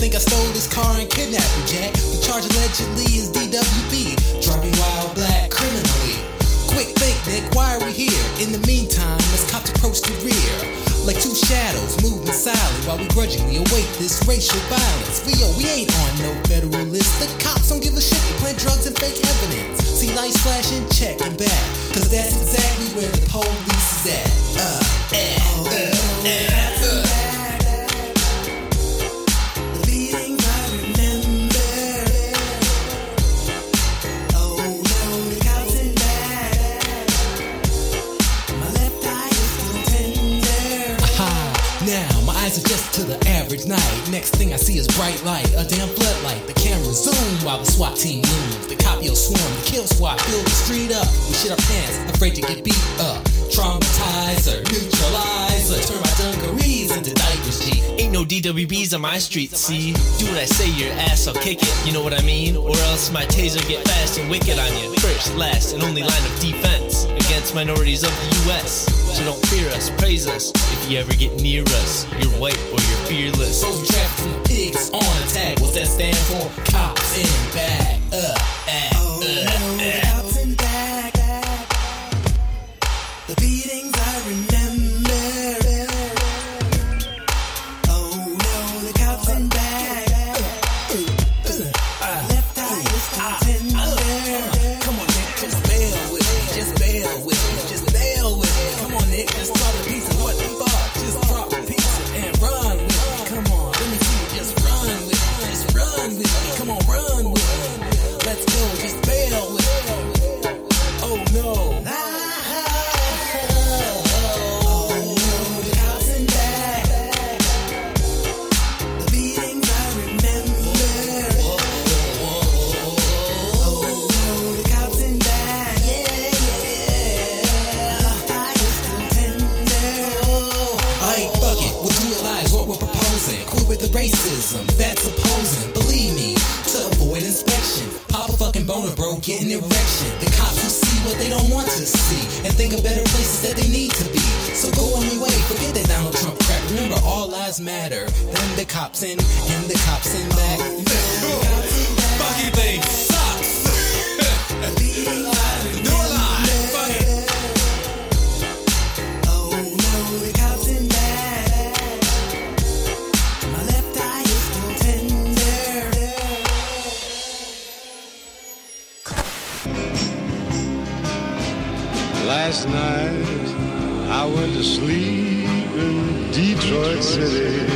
think I stole this car and kidnapped you, Jack. The charge allegedly is DWB, driving while black criminally. Quick think, Nick, why are we here? In the meantime, let's cops approach the rear. Like two shadows moving silently while we grudgingly await this racial violence. We, yo, we ain't on no federal list. The cops don't give a shit. They plant drugs and fake evidence. See lights flashing, check and back. Cause that's exactly where the police is at. Eyes adjust to the average night. Next thing I see is bright light, a damn floodlight. The camera zoom while the SWAT team moves. The cop yells swarm, the kill squad fill the street up. We shit our pants, afraid to get beat up. Traumatizer, neutralizer, turn my dungarees into diapers, G. Ain't no DWBs on my street, see? Do what I say, your ass, I'll kick it, you know what I mean? Or else my taser get fast and wicked on you. First, last, and only line of defense minorities of the US. So don't fear us, praise us. If you ever get near us, you're white or you're fearless. Frozen traffic from pigs on attack. What's that stand for? Cops in back. Racism. That's opposing. Believe me, to avoid inspection. Pop a fucking boner, bro. Get an erection. The cops will see what they don't want to see and think of better places that they need to be. So go on your way. Forget that Donald Trump crap. Remember, all lives matter. Then the cops in and the cops in back. Fucking thing sucks. Last night I went to sleep in Detroit City.